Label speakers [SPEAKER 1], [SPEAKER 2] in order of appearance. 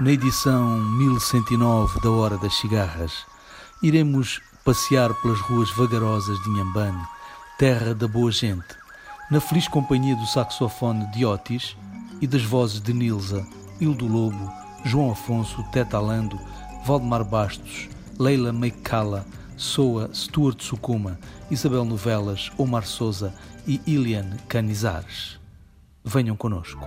[SPEAKER 1] Na edição 1109 da Hora das Cigarras, iremos passear pelas ruas vagarosas de Inhambane, terra da boa gente, na feliz companhia do saxofone de Otis e das vozes de Nilza, Hildo Lobo, João Afonso, Teta Lando, Valdemar Bastos, Leila Meikala, Soa, Stuart Sukuma, Isabel Novelas, Omar Souza e Ilian Canizares. Venham conosco.